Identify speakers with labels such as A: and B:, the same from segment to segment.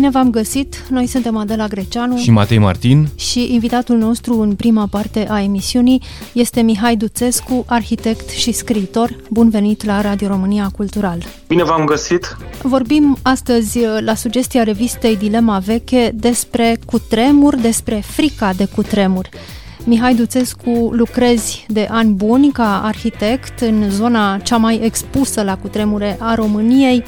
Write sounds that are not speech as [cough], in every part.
A: Bine v-am găsit! Noi suntem Adela Greceanu
B: și Matei Martin
A: și invitatul nostru în prima parte a emisiunii este Mihai Duțescu, arhitect și scriitor. Bun venit la Radio România Cultural!
C: Bine v-am găsit!
A: Vorbim astăzi la sugestia revistei Dilema Veche despre cutremur, despre frica de cutremur. Mihai Duțescu, lucrezi de ani buni ca arhitect în zona cea mai expusă la cutremure a României.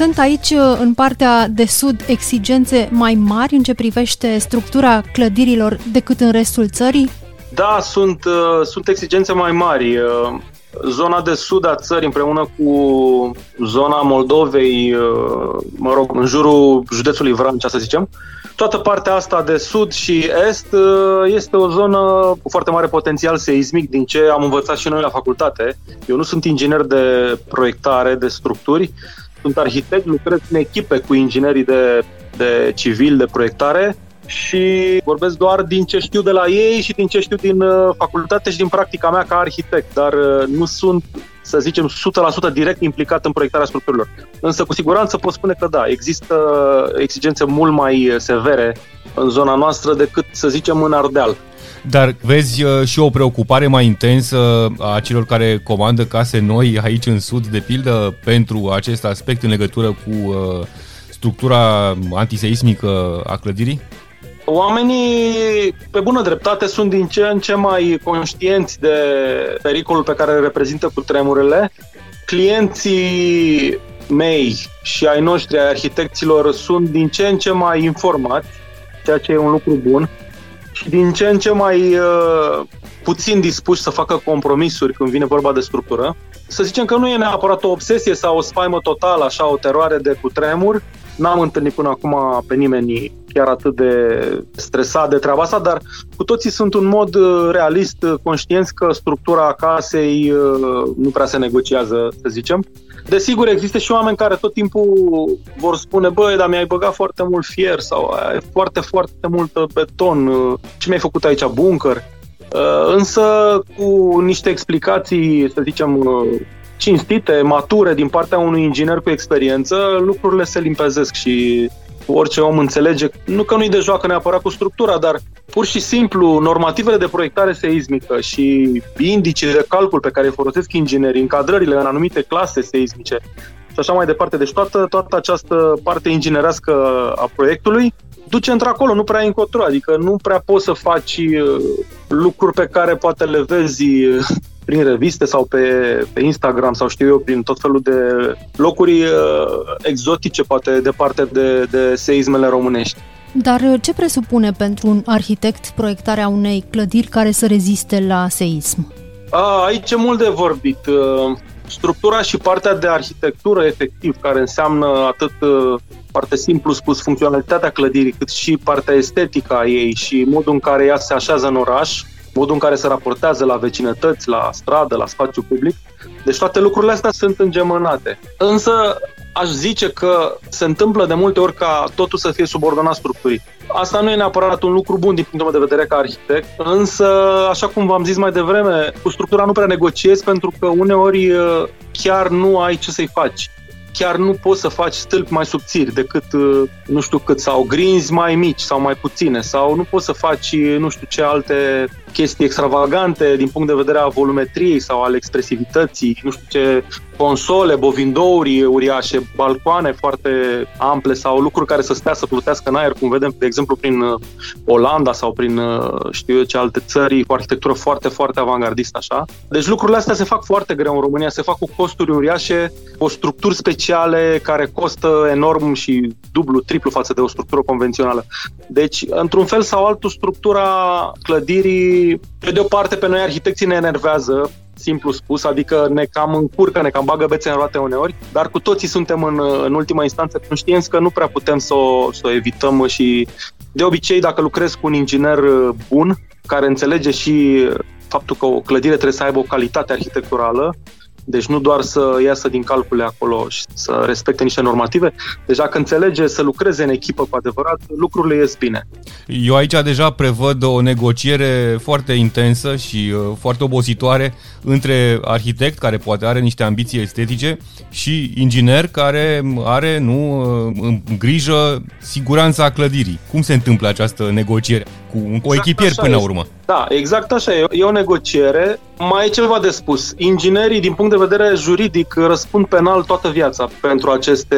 A: Sunt aici, în partea de sud, exigențe mai mari în ce privește structura clădirilor decât în restul țării?
C: Da, sunt, uh, sunt exigențe mai mari. Uh, zona de sud a țării împreună cu zona Moldovei, uh, mă rog, în jurul județului Vrancea, să zicem, toată partea asta de sud și est este o zonă cu foarte mare potențial seismic, din ce am învățat și noi la facultate. Eu nu sunt inginer de proiectare, de structuri, sunt arhitect, lucrez în echipe cu inginerii de, de civil, de proiectare și vorbesc doar din ce știu de la ei și din ce știu din uh, facultate și din practica mea ca arhitect, dar uh, nu sunt, să zicem, 100% direct implicat în proiectarea structurilor. Însă, cu siguranță pot spune că da, există exigențe mult mai severe în zona noastră decât, să zicem, în Ardeal.
B: Dar vezi uh, și o preocupare mai intensă a celor care comandă case noi aici în Sud, de pildă, pentru acest aspect în legătură cu uh, structura antiseismică a clădirii?
C: Oamenii, pe bună dreptate, sunt din ce în ce mai conștienți de pericolul pe care îl reprezintă cu tremurile. Clienții mei și ai noștri, ai arhitecților, sunt din ce în ce mai informați, ceea ce e un lucru bun și din ce în ce mai uh, puțin dispuși să facă compromisuri când vine vorba de structură. Să zicem că nu e neapărat o obsesie sau o spaimă totală, așa, o teroare de cutremur. N-am întâlnit până acum pe nimeni chiar atât de stresat de treaba asta, dar cu toții sunt un mod uh, realist, uh, conștienți că structura casei uh, nu prea se negociază, să zicem. Desigur, există și oameni care tot timpul vor spune, băi, dar mi-ai băgat foarte mult fier sau ai foarte, foarte mult beton, ce mi-ai făcut aici, bunker? Însă, cu niște explicații, să zicem, cinstite, mature din partea unui inginer cu experiență, lucrurile se limpezesc și orice om înțelege, nu că nu-i de joacă neapărat cu structura, dar pur și simplu normativele de proiectare seismică și indicii de calcul pe care îi folosesc inginerii, încadrările în anumite clase seismice și așa mai departe. Deci toată, toată această parte inginerească a proiectului duce într-acolo, nu prea încotro, adică nu prea poți să faci uh, lucruri pe care poate le vezi uh, prin reviste sau pe, pe Instagram sau știu eu, prin tot felul de locuri uh, exotice, poate departe de, de seismele românești.
A: Dar uh, ce presupune pentru un arhitect proiectarea unei clădiri care să reziste la seism?
C: A, aici e mult de vorbit. Uh, structura și partea de arhitectură, efectiv, care înseamnă atât foarte simplu spus, funcționalitatea clădirii, cât și partea estetică a ei și modul în care ea se așează în oraș, modul în care se raportează la vecinătăți, la stradă, la spațiu public. Deci toate lucrurile astea sunt îngemănate. Însă aș zice că se întâmplă de multe ori ca totul să fie subordonat structurii. Asta nu e neapărat un lucru bun din punctul meu de vedere ca arhitect, însă, așa cum v-am zis mai devreme, cu structura nu prea negociezi pentru că uneori chiar nu ai ce să-i faci chiar nu poți să faci stâlpi mai subțiri decât uh, nu știu cât, sau grinzi mai mici sau mai puține, sau nu poți să faci nu știu ce alte chestii extravagante din punct de vedere a volumetriei sau al expresivității, nu știu ce console, bovindouri uriașe, balcoane foarte ample sau lucruri care să stea să plutească în aer, cum vedem, de exemplu, prin uh, Olanda sau prin uh, știu eu ce alte țări cu arhitectură foarte, foarte avangardistă așa. Deci lucrurile astea se fac foarte greu în România, se fac cu costuri uriașe, cu structuri speciale care costă enorm și dublu, triplu față de o structură convențională. Deci, într-un fel sau altul, structura clădirii, pe de o parte, pe noi arhitecții ne enervează, simplu spus, adică ne cam încurcă, ne cam bagă bețe în roate uneori, dar cu toții suntem în, în ultima instanță conștienți că nu prea putem să o, să o evităm și de obicei dacă lucrezi cu un inginer bun, care înțelege și faptul că o clădire trebuie să aibă o calitate arhitecturală, Deci nu doar să iasă din calcule acolo și să respecte niște normative. Deci dacă înțelege să lucreze în echipă cu adevărat, lucrurile ies bine.
B: Eu aici deja prevăd o negociere foarte intensă și uh, foarte obositoare între arhitect, care poate are niște ambiții estetice, și inginer, care are nu uh, în grijă siguranța clădirii. Cum se întâmplă această negociere cu un exact coechipier până la urmă?
C: Da, exact așa. E o negociere. Mai e ceva de spus. Inginerii, din punct de vedere juridic, răspund penal toată viața pentru aceste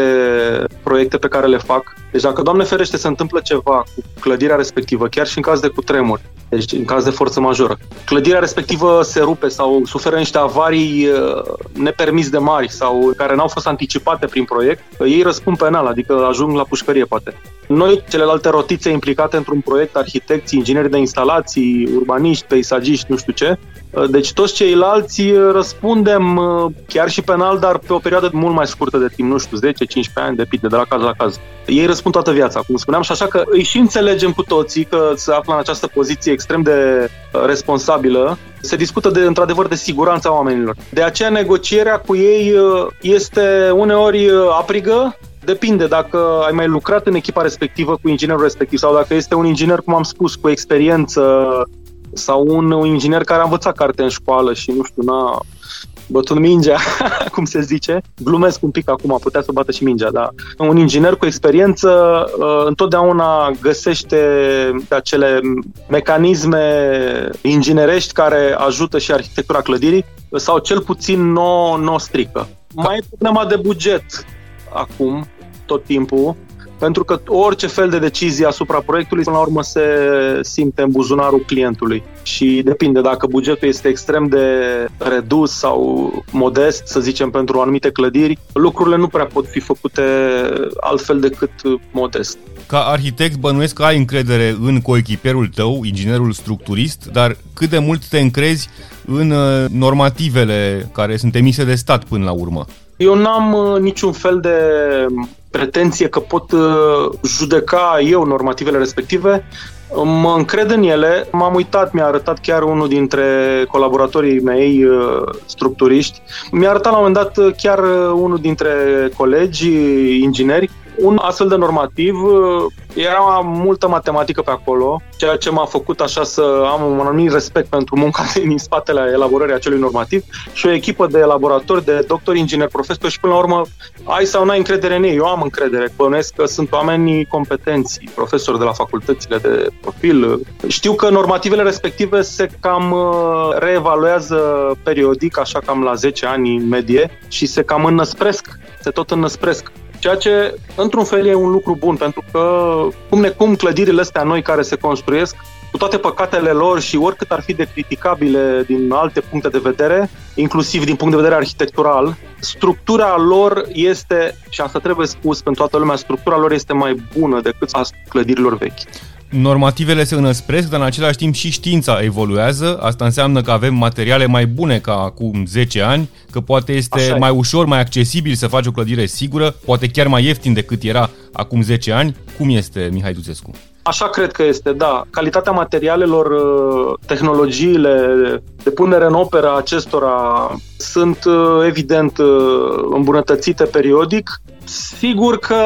C: proiecte pe care le fac. Deci dacă, Doamne ferește, se întâmplă ceva cu clădirea respectivă, chiar și în caz de cutremur, deci în caz de forță majoră, clădirea respectivă se rupe sau suferă niște avarii uh, nepermis de mari sau care n-au fost anticipate prin proiect, ei răspund penal, adică ajung la pușcărie, poate. Noi, celelalte rotițe implicate într-un proiect, arhitecți, ingineri de instalații, urbaniști, peisagiști, nu știu ce, deci toți ceilalți răspundem chiar și penal, dar pe o perioadă mult mai scurtă de timp, nu știu, 10-15 ani, depinde de la caz la caz. Ei răspund toată viața, cum spuneam, și așa că îi și înțelegem cu toții că se află în această poziție extrem de responsabilă. Se discută de, într-adevăr de siguranța oamenilor. De aceea negocierea cu ei este uneori aprigă, Depinde dacă ai mai lucrat în echipa respectivă cu inginerul respectiv sau dacă este un inginer, cum am spus, cu experiență sau un, un inginer care a învățat carte în școală și, nu știu, n-a bătut mingea, [laughs] cum se zice. Glumesc un pic acum, putea să bată și mingea, dar un inginer cu experiență uh, întotdeauna găsește acele mecanisme inginerești care ajută și arhitectura clădirii sau cel puțin nu, nu strică. Mai e problema de buget acum, tot timpul, pentru că orice fel de decizie asupra proiectului, până la urmă, se simte în buzunarul clientului. Și depinde dacă bugetul este extrem de redus sau modest, să zicem, pentru anumite clădiri, lucrurile nu prea pot fi făcute altfel decât modest.
B: Ca arhitect bănuiesc că ai încredere în coechipierul tău, inginerul structurist, dar cât de mult te încrezi în uh, normativele care sunt emise de stat până la urmă?
C: Eu n-am uh, niciun fel de pretenție că pot uh, judeca eu normativele respective. Mă încred în ele. M-am uitat, mi-a arătat chiar unul dintre colaboratorii mei uh, structuriști. Mi-a arătat la un moment dat chiar unul dintre colegi ingineri un astfel de normativ era multă matematică pe acolo, ceea ce m-a făcut așa să am un anumit respect pentru munca [laughs] din spatele elaborării acelui normativ și o echipă de elaboratori, de doctori, ingineri, profesori și până la urmă ai sau n-ai încredere în ei. Eu am încredere, bănuiesc că sunt oameni competenți, profesori de la facultățile de profil. Știu că normativele respective se cam uh, reevaluează periodic, așa cam la 10 ani în medie și se cam înnăspresc, se tot înnăspresc. Ceea ce, într-un fel, e un lucru bun, pentru că, cum necum, clădirile astea noi care se construiesc, cu toate păcatele lor și oricât ar fi de criticabile din alte puncte de vedere, inclusiv din punct de vedere arhitectural, structura lor este, și asta trebuie spus pentru toată lumea, structura lor este mai bună decât a clădirilor vechi
B: normativele se înăspresc, dar în același timp și știința evoluează. Asta înseamnă că avem materiale mai bune ca acum 10 ani, că poate este Așa mai e. ușor, mai accesibil să faci o clădire sigură, poate chiar mai ieftin decât era acum 10 ani. Cum este, Mihai Duțescu?
C: Așa cred că este, da. Calitatea materialelor, uh, tehnologiile de punere în opera acestora sunt uh, evident uh, îmbunătățite periodic Sigur că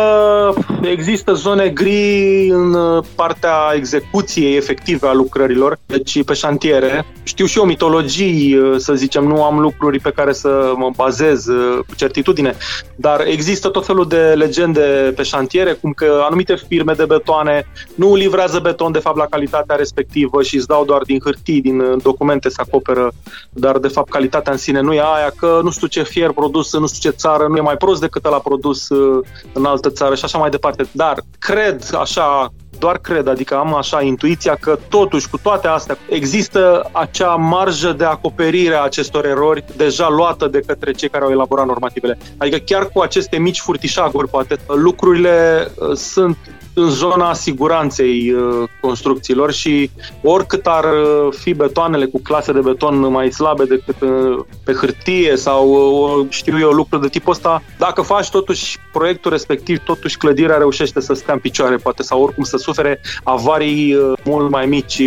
C: există zone gri în partea execuției efective a lucrărilor, deci pe șantiere. Știu și eu mitologii, să zicem, nu am lucruri pe care să mă bazez uh, cu certitudine, dar există tot felul de legende pe șantiere, cum că anumite firme de betoane nu livrează beton de fapt la calitatea respectivă și îți dau doar din hârtii, din uh, documente să acoperă, dar de fapt calitatea în sine nu e aia, că nu știu ce fier produs în nu știu ce țară nu e mai prost decât la produs Uh, în altă țară și așa mai departe. Dar cred așa doar cred, adică am așa intuiția că totuși cu toate astea există acea marjă de acoperire a acestor erori deja luată de către cei care au elaborat normativele. Adică chiar cu aceste mici furtișaguri, poate lucrurile uh, sunt în zona siguranței uh, construcțiilor și oricât ar uh, fi betoanele cu clase de beton mai slabe decât uh, pe hârtie sau știu eu lucruri de tipul ăsta, dacă faci totuși proiectul respectiv, totuși clădirea reușește să stea în picioare poate sau oricum să sufere avarii mult mai mici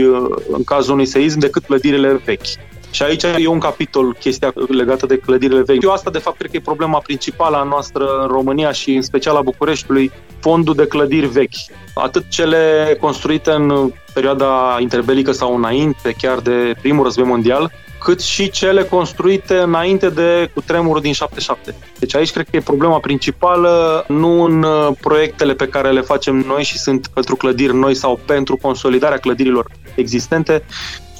C: în cazul unui seism decât clădirile vechi. Și aici e un capitol, chestia legată de clădirile vechi. Eu asta, de fapt, cred că e problema principală a noastră în România și în special a Bucureștiului, fondul de clădiri vechi. Atât cele construite în perioada interbelică sau înainte, chiar de primul război mondial, cât și cele construite înainte de cutremurul din 77. Deci aici cred că e problema principală, nu în uh, proiectele pe care le facem noi și sunt pentru clădiri noi sau pentru consolidarea clădirilor existente,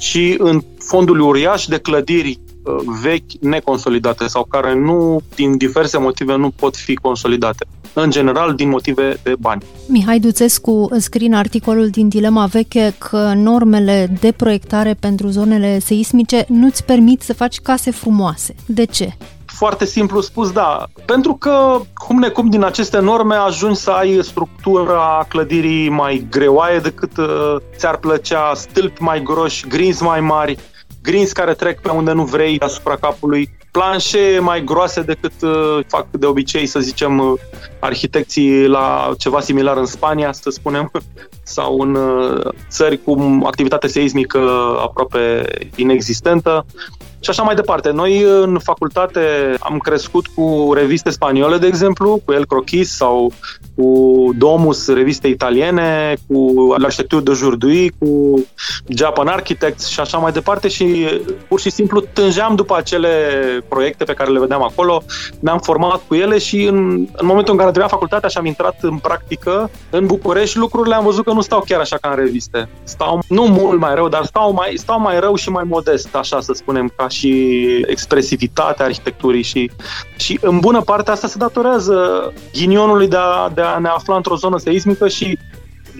C: ci în fondul uriaș de clădiri uh, vechi neconsolidate sau care nu, din diverse motive, nu pot fi consolidate în general din motive de bani.
A: Mihai Duțescu scrie în articolul din Dilema Veche că normele de proiectare pentru zonele seismice nu-ți permit să faci case frumoase. De ce?
C: Foarte simplu spus, da. Pentru că, cum necum, din aceste norme ajungi să ai structura clădirii mai greoaie decât uh, ți-ar plăcea, stâlpi mai groși, grinzi mai mari, grinzi care trec pe unde nu vrei asupra capului, planșe mai groase decât uh, fac de obicei, să zicem, uh, arhitecții la ceva similar în Spania, să spunem, [laughs] sau în uh, țări cu activitate seismică aproape inexistentă și așa mai departe. Noi în facultate am crescut cu reviste spaniole, de exemplu, cu El Croquis sau cu Domus, reviste italiene, cu L'Architecture de Jourdui, cu Japan Architects și așa mai departe și pur și simplu tângeam după acele proiecte pe care le vedeam acolo, ne-am format cu ele și în, în momentul în care trebuia facultatea și am intrat în practică în București, lucrurile am văzut că nu stau chiar așa ca în reviste. Stau nu mult mai rău, dar stau mai, stau mai rău și mai modest, așa să spunem, ca și expresivitatea arhitecturii și, și în bună parte asta se datorează ghinionului de a, de a ne afla într-o zonă seismică și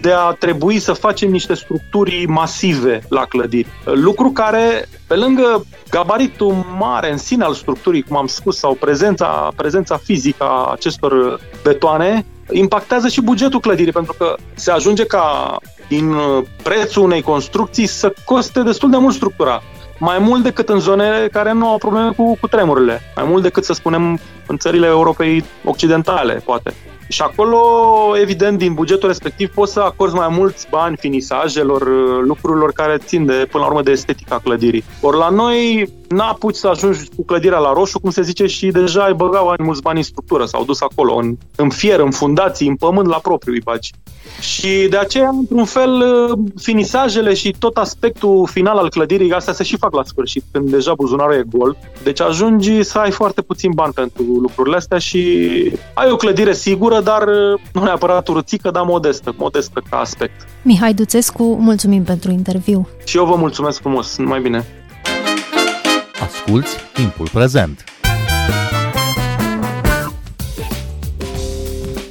C: de a trebui să facem niște structuri masive la clădiri. Lucru care, pe lângă gabaritul mare în sine al structurii, cum am spus, sau prezența, prezența fizică a acestor betoane, impactează și bugetul clădirii, pentru că se ajunge ca din prețul unei construcții să coste destul de mult structura mai mult decât în zone care nu au probleme cu, cu tremurile, mai mult decât, să spunem, în țările Europei Occidentale, poate. Și acolo, evident, din bugetul respectiv poți să acorzi mai mulți bani finisajelor, lucrurilor care țin de, până la urmă, de estetica clădirii. Ori la noi, n-apuci să ajungi cu clădirea la roșu, cum se zice, și deja ai băgat mulți bani în structură, s-au dus acolo, în, în fier, în fundații, în pământ la propriu îi bagi. Și de aceea, într-un fel, finisajele și tot aspectul final al clădirii, astea se și fac la sfârșit, când deja buzunarul e gol. Deci ajungi să ai foarte puțin bani pentru lucrurile astea și ai o clădire sigură, dar nu neapărat urțică, dar modestă, modestă ca aspect.
A: Mihai Duțescu, mulțumim pentru interviu.
C: Și eu vă mulțumesc frumos, numai bine.
D: Asculți timpul prezent.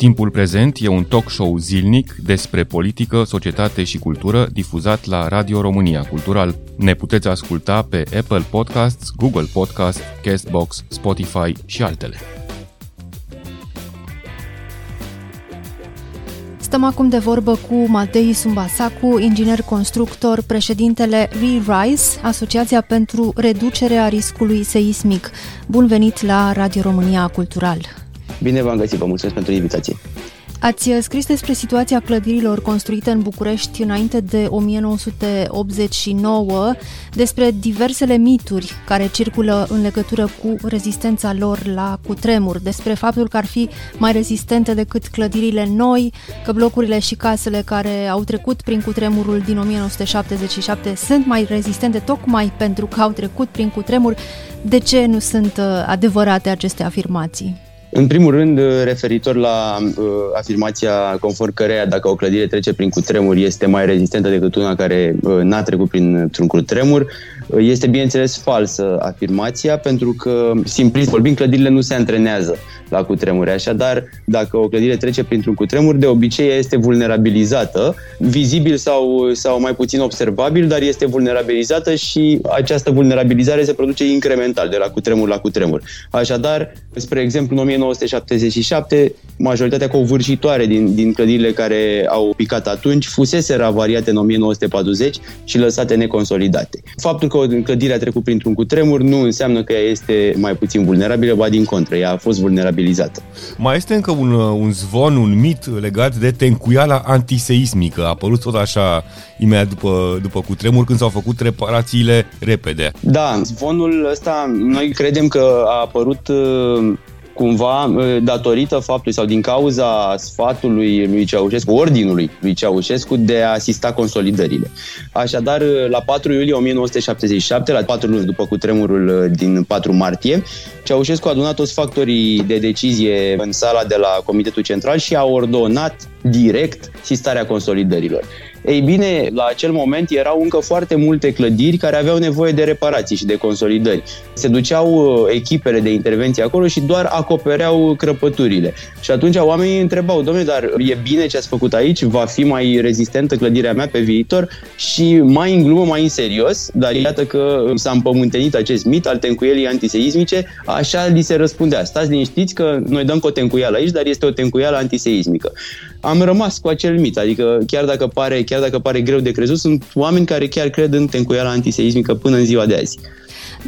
B: Timpul prezent e un talk show zilnic despre politică, societate și cultură difuzat la Radio România Cultural. Ne puteți asculta pe Apple Podcasts, Google Podcasts, Castbox, Spotify și altele.
A: Stăm acum de vorbă cu Matei Sumbasacu, inginer constructor, președintele ReRise, Asociația pentru reducerea riscului seismic. Bun venit la Radio România Cultural!
E: Bine v-am găsit, vă mulțumesc pentru invitație.
A: Ați scris despre situația clădirilor construite în București înainte de 1989, despre diversele mituri care circulă în legătură cu rezistența lor la cutremur, despre faptul că ar fi mai rezistente decât clădirile noi, că blocurile și casele care au trecut prin cutremurul din 1977 sunt mai rezistente tocmai pentru că au trecut prin cutremur. De ce nu sunt uh, adevărate aceste afirmații?
E: În primul rând, uh, referitor la uh, afirmația conform căreia dacă o clădire trece prin cutremur este mai rezistentă decât una care uh, n-a trecut printr-un cutremur, uh, este bineînțeles falsă afirmația pentru că, simplist vorbind, clădirile nu se antrenează la cutremure. Așadar, dacă o clădire trece printr-un cutremur, de obicei este vulnerabilizată, vizibil sau, sau mai puțin observabil, dar este vulnerabilizată și această vulnerabilizare se produce incremental, de la cutremur la cutremur. Așadar, spre exemplu, în 1977, majoritatea covârșitoare din, din clădirile care au picat atunci fusese avariate în 1940 și lăsate neconsolidate. Faptul că o clădire a trecut printr-un cutremur nu înseamnă că ea este mai puțin vulnerabilă, ba din contră, ea a fost vulnerabilizată.
B: Mai este încă un, un zvon, un mit legat de tencuiala antiseismică. A apărut tot așa imediat după, după cutremur când s-au făcut reparațiile repede.
E: Da, zvonul ăsta noi credem că a apărut uh, cumva ă, datorită faptului sau din cauza sfatului lui Ceaușescu, ordinului lui Ceaușescu de a asista consolidările. Așadar, la 4 iulie 1977, la 4 luni după cutremurul ă, din 4 martie, Ceaușescu a adunat toți factorii de decizie în sala de la Comitetul Central și a ordonat direct sistarea consolidărilor. Ei bine, la acel moment erau încă foarte multe clădiri care aveau nevoie de reparații și de consolidări. Se duceau uh, echipele de intervenție acolo și doar acopereau crăpăturile. Și atunci oamenii întrebau, domnule, dar e bine ce ați făcut aici? Va fi mai rezistentă clădirea mea pe viitor? Și mai în glumă, mai în serios, dar iată că s-a împământenit acest mit al tencuielii antiseismice, așa li se răspundea. Stați liniștiți că noi dăm cu o tencuială aici, dar este o tencuială antiseismică. Am rămas cu acel mit, adică chiar dacă pare chiar dacă pare greu de crezut, sunt oameni care chiar cred în tencuiala antiseismică până în ziua de azi.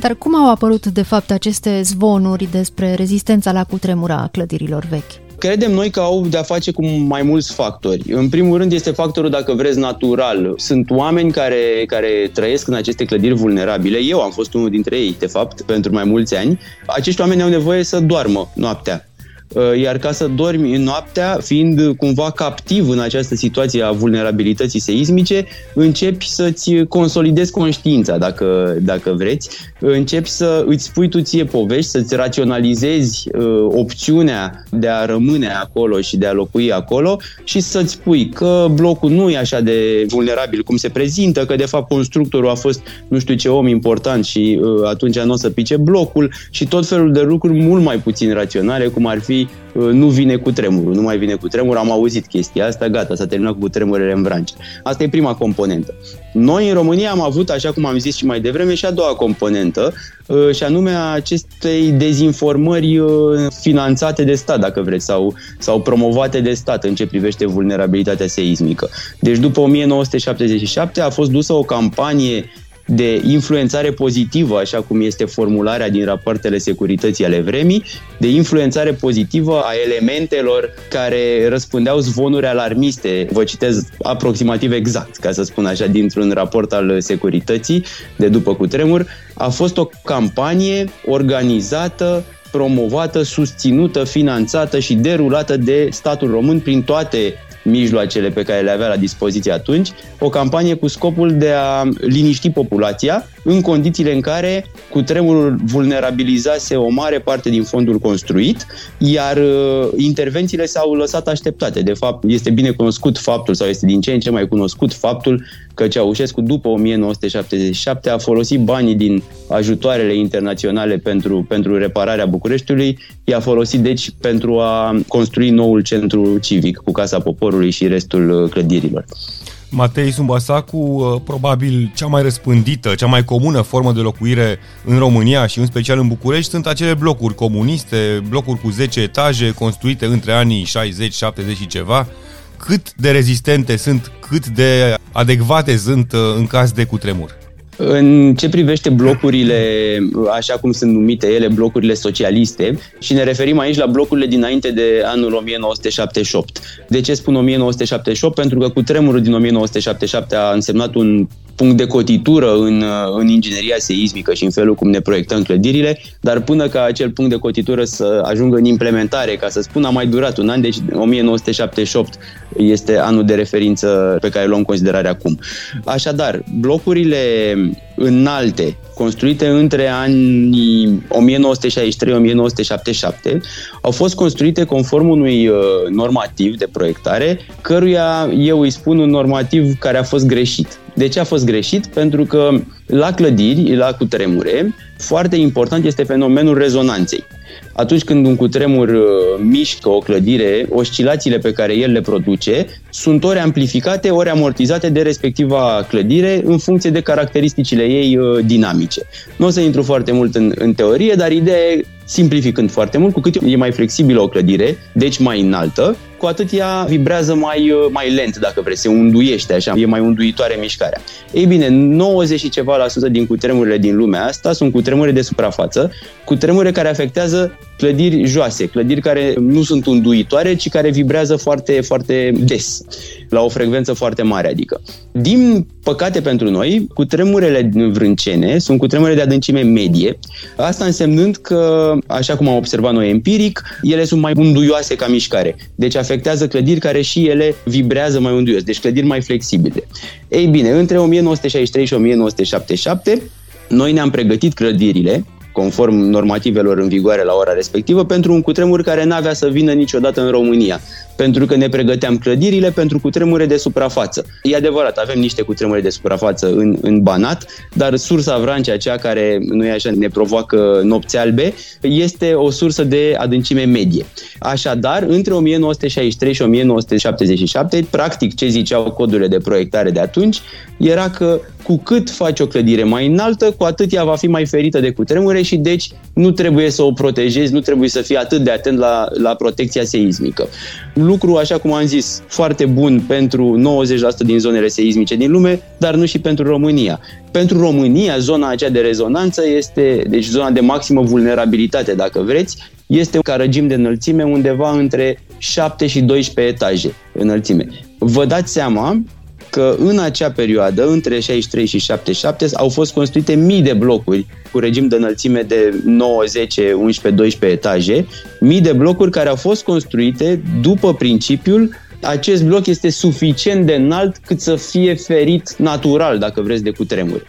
A: Dar cum au apărut, de fapt, aceste zvonuri despre rezistența la cutremura a clădirilor vechi?
E: Credem noi că au de-a face cu mai mulți factori. În primul rând este factorul, dacă vreți, natural. Sunt oameni care, care trăiesc în aceste clădiri vulnerabile. Eu am fost unul dintre ei, de fapt, pentru mai mulți ani. Acești oameni au nevoie să doarmă noaptea Uh, iar ca să dormi noaptea, fiind cumva captiv în această situație a vulnerabilității seismice, începi să-ți consolidezi conștiința, dacă, dacă vreți, începi să îți spui tu ție povești, să-ți raționalizezi uh, opțiunea de a rămâne acolo și de a locui acolo și să-ți spui că blocul nu e așa de vulnerabil cum se prezintă, că de fapt constructorul a fost nu știu ce om important și uh, atunci nu o să pice blocul și tot felul de lucruri mult mai puțin raționale, cum ar fi Uh, nu vine cu tremurul, nu mai vine cu tremur, am auzit chestia asta, gata, s-a terminat cu tremurele în branci. Asta e prima componentă. Noi în România am avut, așa cum am zis și mai devreme, și a doua componentă, uh, și anume a acestei dezinformări uh, finanțate de stat, dacă vreți, sau, sau promovate de stat în ce privește vulnerabilitatea seismică. Deci după 1977 a fost dusă o campanie de influențare pozitivă, așa cum este formularea din rapoartele securității ale vremii, de influențare pozitivă a elementelor care răspundeau zvonuri alarmiste. Vă citez aproximativ exact, ca să spun așa, dintr-un raport al securității de după cutremur. A fost o campanie organizată promovată, susținută, finanțată și derulată de statul român prin toate mijloacele pe care le avea la dispoziție atunci, o campanie cu scopul de a liniști populația în condițiile în care cu tremurul vulnerabilizase o mare parte din fondul construit, iar uh, intervențiile s-au lăsat așteptate. De fapt, este bine cunoscut faptul, sau este din ce în ce mai cunoscut faptul că Ceaușescu, după 1977, a folosit banii din ajutoarele internaționale pentru, pentru repararea Bucureștiului, i-a folosit, deci, pentru a construi noul centru civic cu Casa Poporului și restul uh, clădirilor.
B: Matei Sumbasacu, uh, probabil cea mai răspândită, cea mai comună formă de locuire în România și în special în București sunt acele blocuri comuniste, blocuri cu 10 etaje construite între anii 60, 70 și ceva. Cât de rezistente sunt, cât de adecvate sunt uh, în caz de cutremur?
E: În ce privește blocurile, așa cum sunt numite ele, blocurile socialiste, și ne referim aici la blocurile dinainte de anul 1978. De ce spun 1978? Pentru că cu tremurul din 1977 a însemnat un punct de cotitură în, în ingineria seismică și în felul cum ne proiectăm clădirile, dar până ca acel punct de cotitură să ajungă în implementare, ca să spun, a mai durat un an, deci 1978 este anul de referință pe care îl luăm în considerare acum. Așadar, blocurile înalte, construite între anii 1963-1977, au fost construite conform unui uh, normativ de proiectare, căruia eu îi spun un normativ care a fost greșit. De ce a fost greșit? Pentru că la clădiri, la cutremure, foarte important este fenomenul rezonanței. Atunci când un cutremur uh, mișcă o clădire, oscilațiile pe care el le produce sunt ori amplificate, ori amortizate de respectiva clădire în funcție de caracteristicile ei uh, dinamice. Nu o să intru foarte mult în, în teorie, dar ideea e simplificând foarte mult, cu cât e mai flexibilă o clădire, deci mai înaltă, cu atât ea vibrează mai, uh, mai lent, dacă vreți, se unduiește așa, e mai unduitoare mișcarea. Ei bine, 90 și ceva la sută din cutremurile din lumea asta sunt cutremure de suprafață, cutremure care afectează clădiri joase, clădiri care nu sunt unduitoare, ci care vibrează foarte, foarte des, la o frecvență foarte mare, adică. Din păcate pentru noi, cu tremurele vrâncene sunt cu tremure de adâncime medie, asta însemnând că, așa cum am observat noi empiric, ele sunt mai unduioase ca mișcare. Deci afectează clădiri care și ele vibrează mai unduios, deci clădiri mai flexibile. Ei bine, între 1963 și 1977, noi ne-am pregătit clădirile conform normativelor în vigoare la ora respectivă, pentru un cutremur care n-avea să vină niciodată în România pentru că ne pregăteam clădirile pentru cutremure de suprafață. E adevărat, avem niște cutremure de suprafață în, în Banat, dar sursa Vrancea, cea care, nu e așa, ne provoacă nopți albe, este o sursă de adâncime medie. Așadar, între 1963 și 1977, practic ce ziceau codurile de proiectare de atunci, era că cu cât faci o clădire mai înaltă, cu atât ea va fi mai ferită de cutremure și deci nu trebuie să o protejezi, nu trebuie să fii atât de atent la, la protecția seismică lucru, așa cum am zis, foarte bun pentru 90% din zonele seismice din lume, dar nu și pentru România. Pentru România, zona aceea de rezonanță este, deci zona de maximă vulnerabilitate, dacă vreți, este ca regim de înălțime undeva între 7 și 12 etaje înălțime. Vă dați seama că în acea perioadă, între 63 și 77, au fost construite mii de blocuri cu regim de înălțime de 9, 10, 11, 12 etaje, mii de blocuri care au fost construite după principiul acest bloc este suficient de înalt cât să fie ferit natural, dacă vreți, de cutremur.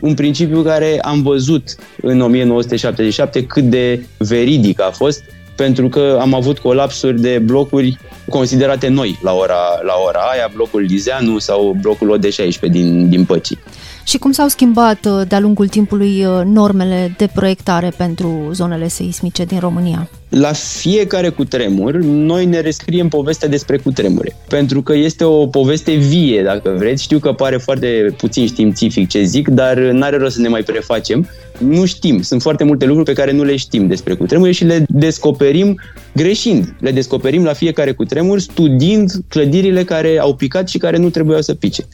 E: Un principiu care am văzut în 1977 cât de veridic a fost, pentru că am avut colapsuri de blocuri considerate noi la ora, la ora aia, blocul Lizeanu sau blocul OD16 din, din Păcii.
A: Și cum s-au schimbat uh, de-a lungul timpului uh, normele de proiectare pentru zonele seismice din România?
E: La fiecare cutremur, noi ne rescriem povestea despre cutremure. Pentru că este o poveste vie, dacă vreți. Știu că pare foarte puțin științific ce zic, dar n-are rost să ne mai prefacem nu știm. Sunt foarte multe lucruri pe care nu le știm despre cutremure și le descoperim greșind. Le descoperim la fiecare cutremur studiind clădirile care au picat și care nu trebuiau să pice.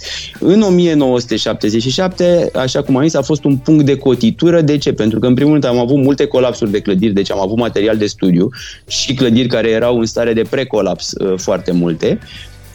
E: În 1977, așa cum am zis, a fost un punct de cotitură. De ce? Pentru că, în primul rând, am avut multe colapsuri de clădiri, deci am avut material de studiu și clădiri care erau în stare de precolaps uh, foarte multe.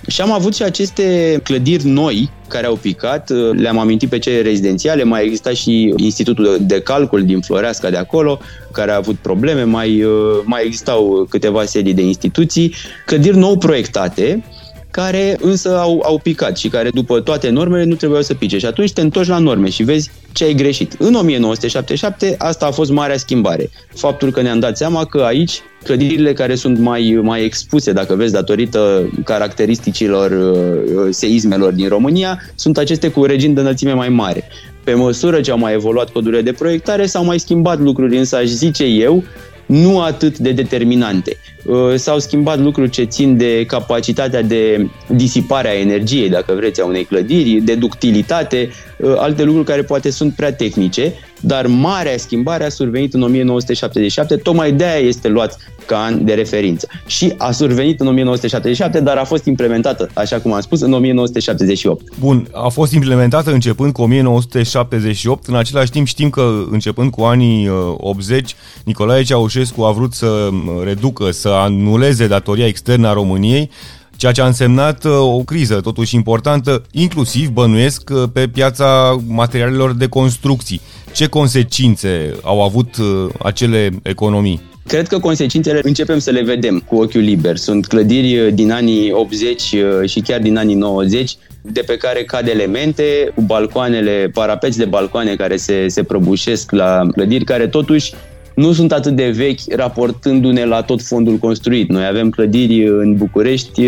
E: Și am avut și aceste clădiri noi care au picat, le-am amintit pe cele rezidențiale, mai exista și Institutul de Calcul din Floreasca de acolo, care a avut probleme, mai, mai existau câteva sedii de instituții, clădiri nou proiectate, care însă au, au picat și care după toate normele nu trebuiau să pice. Și atunci te întorci la norme și vezi ce ai greșit. În 1977 asta a fost marea schimbare. Faptul că ne-am dat seama că aici clădirile care sunt mai, mai expuse, dacă vezi, datorită caracteristicilor uh, seismelor din România, sunt aceste cu regim de înălțime mai mare. Pe măsură ce au mai evoluat codurile de proiectare, s-au mai schimbat lucruri, însă aș zice eu, nu atât de determinante. Uh, s-au schimbat lucruri ce țin de capacitatea de disipare a energiei, dacă vreți, a unei clădiri, de ductilitate, uh, alte lucruri care poate sunt prea tehnice, dar marea schimbare a survenit în 1977, tocmai de aia este luat ca an de referință. Și a survenit în 1977, dar a fost implementată, așa cum am spus, în 1978.
B: Bun, a fost implementată începând cu 1978, în același timp știm că începând cu anii 80, uh, Nicolae Ceaușescu a vrut să reducă, să anuleze datoria externă a României, ceea ce a însemnat uh, o criză totuși importantă, inclusiv bănuiesc uh, pe piața materialelor de construcții. Ce consecințe au avut uh, acele economii?
E: Cred că consecințele începem să le vedem cu ochiul liber. Sunt clădiri din anii 80 și chiar din anii 90 de pe care cad elemente, cu balcoanele, parapeți de balcoane care se, se prăbușesc la clădiri, care totuși nu sunt atât de vechi raportându-ne la tot fondul construit. Noi avem clădiri în București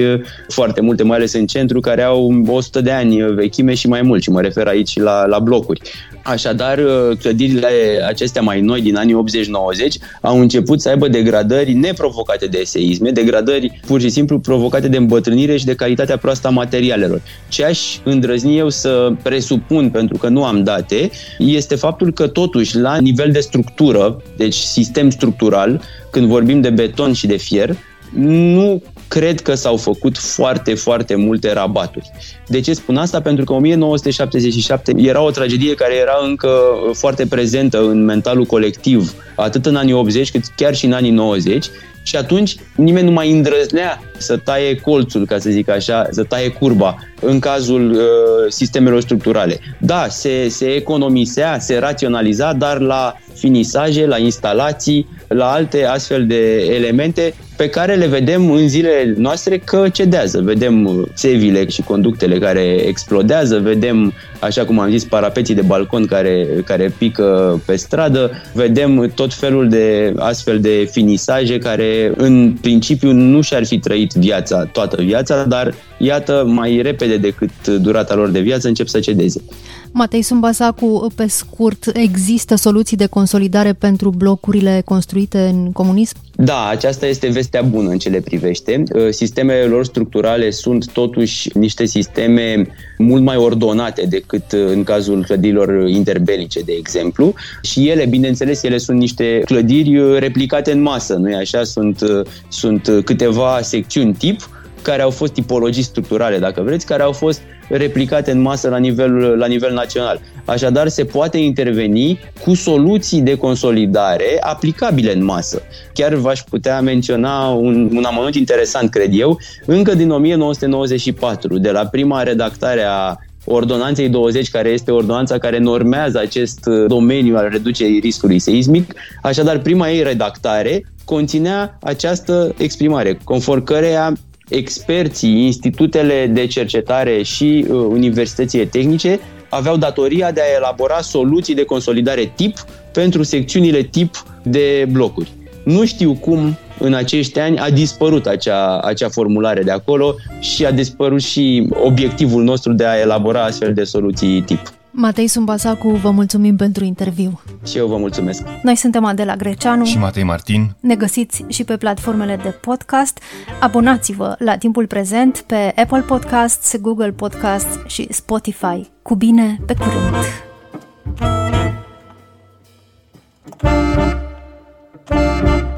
E: foarte multe, mai ales în centru, care au 100 de ani vechime și mai mult și mă refer aici la, la blocuri. Așadar, uh, clădirile acestea mai noi din anii 80-90 au început să aibă degradări neprovocate de seisme, degradări pur și simplu provocate de îmbătrânire și de calitatea proastă a materialelor. Ce aș îndrăzni eu să presupun, pentru că nu am date, este faptul că totuși la nivel de structură, deci sistem structural, când vorbim de beton și de fier, nu cred că s-au făcut foarte, foarte multe rabaturi. De ce spun asta? Pentru că 1977 era o tragedie care era încă foarte prezentă în mentalul colectiv, atât în anii 80 cât chiar și în anii 90 și atunci nimeni nu mai îndrăznea să taie colțul, ca să zic așa, să taie curba în cazul uh, sistemelor structurale. Da, se, se economisea, se raționaliza, dar la finisaje, la instalații, la alte astfel de elemente pe care le vedem în zilele noastre că cedează. Vedem țevile și conductele care explodează, vedem, așa cum am zis, parapeții de balcon care, care pică pe stradă, vedem tot felul de astfel de finisaje care în principiu nu și-ar fi trăit viața, toată viața, dar iată, mai repede decât durata lor de viață încep să cedeze.
A: Matei Sumbasacu, pe scurt, există soluții de consolidare pentru blocurile construite în comunism?
E: Da, aceasta este vestea bună în ce le privește. Uh, sistemele lor structurale sunt totuși niște sisteme mult mai ordonate decât uh, în cazul clădirilor interbelice, de exemplu. Și ele, bineînțeles, ele sunt niște clădiri uh, replicate în masă, nu e așa? Sunt, sunt câteva secțiuni tip care au fost tipologii structurale, dacă vreți, care au fost replicate în masă la nivel, la nivel național. Așadar, se poate interveni cu soluții de consolidare aplicabile în masă. Chiar v-aș putea menționa un, un amănunt interesant, cred eu, încă din 1994, de la prima redactare a Ordonanței 20, care este ordonanța care normează acest domeniu al reducerii riscului seismic. Așadar, prima ei redactare conținea această exprimare, conform căreia experții, institutele de cercetare și uh, universitățile tehnice aveau datoria de a elabora soluții de consolidare tip pentru secțiunile tip de blocuri. Nu știu cum în acești ani a dispărut acea, acea formulare de acolo și a dispărut și obiectivul nostru de a elabora astfel de soluții tip.
A: Matei Sumbasacu, vă mulțumim pentru interviu.
E: Și eu vă mulțumesc.
A: Noi suntem Adela Greceanu
B: și Matei Martin.
A: Ne găsiți și pe platformele de podcast. Abonați-vă la timpul prezent pe Apple Podcasts, Google Podcasts și Spotify. Cu bine, pe curând! thank you